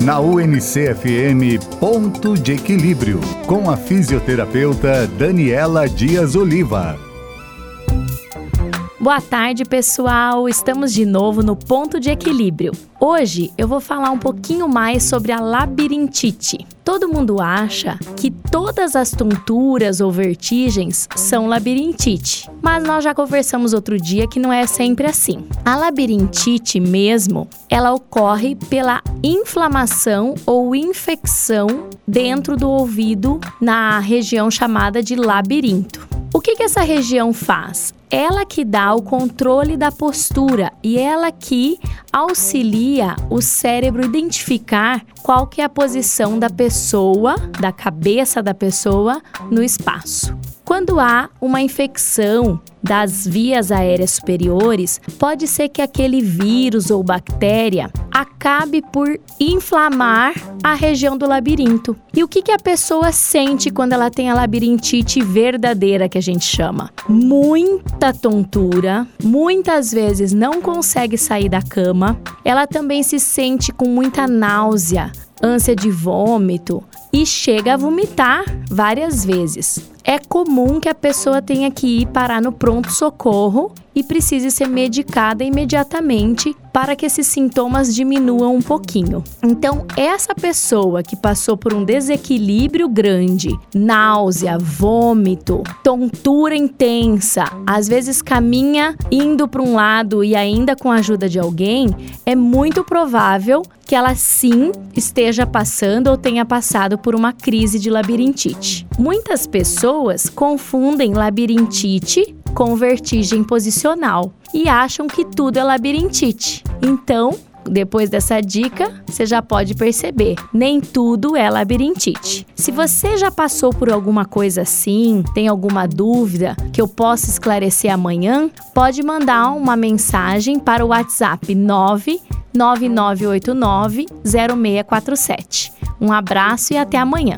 Na UNCFM Ponto de Equilíbrio, com a fisioterapeuta Daniela Dias Oliva. Boa tarde, pessoal! Estamos de novo no Ponto de Equilíbrio. Hoje eu vou falar um pouquinho mais sobre a labirintite. Todo mundo acha que todas as tonturas ou vertigens são labirintite, mas nós já conversamos outro dia que não é sempre assim. A labirintite mesmo, ela ocorre pela inflamação ou infecção dentro do ouvido na região chamada de labirinto. O que, que essa região faz? Ela que dá o controle da postura e ela que auxilia o cérebro identificar qual que é a posição da pessoa, da cabeça da pessoa no espaço. Quando há uma infecção das vias aéreas superiores, pode ser que aquele vírus ou bactéria acabe por inflamar a região do labirinto. E o que, que a pessoa sente quando ela tem a labirintite verdadeira, que a gente chama? Muita tontura, muitas vezes não consegue sair da cama, ela também se sente com muita náusea, ânsia de vômito e chega a vomitar várias vezes é comum que a pessoa tenha que ir parar no pronto-socorro e precise ser medicada imediatamente para que esses sintomas diminuam um pouquinho. Então, essa pessoa que passou por um desequilíbrio grande, náusea, vômito, tontura intensa, às vezes caminha indo para um lado e ainda com a ajuda de alguém, é muito provável que ela sim esteja passando ou tenha passado por uma crise de labirintite. Muitas pessoas confundem labirintite com vertigem posicional e acham que tudo é labirintite. Então, depois dessa dica, você já pode perceber, nem tudo é labirintite. Se você já passou por alguma coisa assim, tem alguma dúvida que eu possa esclarecer amanhã, pode mandar uma mensagem para o WhatsApp 9 9989 0647. Um abraço e até amanhã.